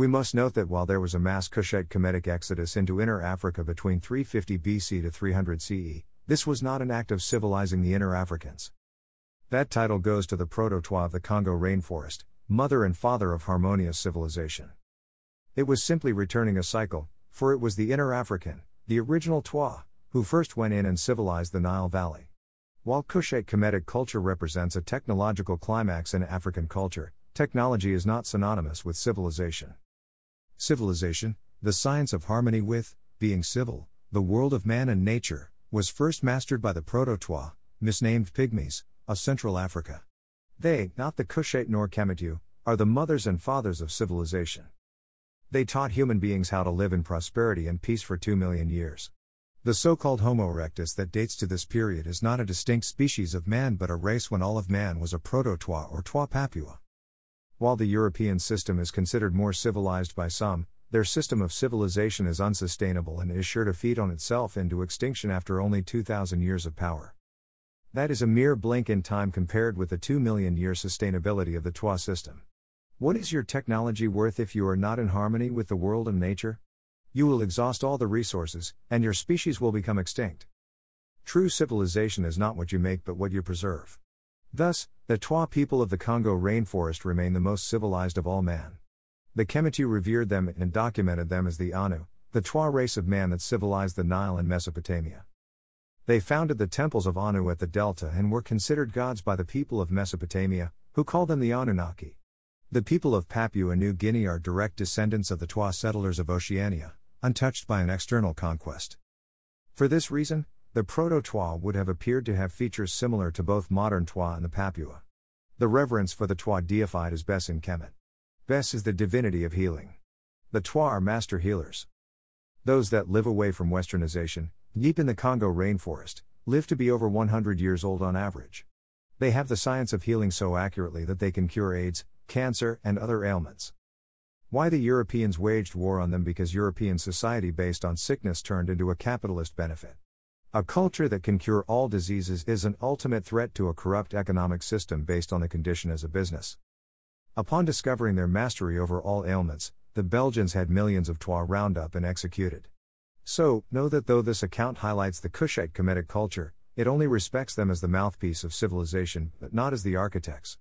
We must note that while there was a mass Kushite Kemetic exodus into Inner Africa between 350 BC to 300 CE, this was not an act of civilizing the Inner Africans. That title goes to the Proto-Twa of the Congo rainforest, mother and father of harmonious civilization. It was simply returning a cycle, for it was the Inner African, the original Twa, who first went in and civilized the Nile Valley. While Kushite Kemetic culture represents a technological climax in African culture, technology is not synonymous with civilization. Civilization, the science of harmony with, being civil, the world of man and nature, was first mastered by the Proto-Twa, misnamed Pygmies, of Central Africa. They, not the Kushite nor Kemetu, are the mothers and fathers of civilization. They taught human beings how to live in prosperity and peace for two million years. The so called Homo erectus that dates to this period is not a distinct species of man but a race when all of man was a proto-Twa or Twa Papua. While the European system is considered more civilized by some, their system of civilization is unsustainable and is sure to feed on itself into extinction after only 2,000 years of power. That is a mere blink in time compared with the 2 million year sustainability of the Twa system. What is your technology worth if you are not in harmony with the world and nature? You will exhaust all the resources, and your species will become extinct. True civilization is not what you make but what you preserve. Thus, the Twa people of the Congo rainforest remain the most civilized of all man. The Kemetu revered them and documented them as the Anu, the Twa race of man that civilized the Nile and Mesopotamia. They founded the temples of Anu at the Delta and were considered gods by the people of Mesopotamia, who called them the Anunnaki. The people of Papua New Guinea are direct descendants of the Twa settlers of Oceania untouched by an external conquest. For this reason, the Proto Twa would have appeared to have features similar to both modern Twa and the Papua. The reverence for the Twa deified as Bes in Kemet. Bes is the divinity of healing. The Twa are master healers. Those that live away from westernization, deep in the Congo rainforest, live to be over 100 years old on average. They have the science of healing so accurately that they can cure AIDS, cancer, and other ailments. Why the Europeans waged war on them because European society based on sickness turned into a capitalist benefit. A culture that can cure all diseases is an ultimate threat to a corrupt economic system based on the condition as a business. Upon discovering their mastery over all ailments, the Belgians had millions of Twa round up and executed. So, know that though this account highlights the Kushite Kemetic culture, it only respects them as the mouthpiece of civilization, but not as the architects.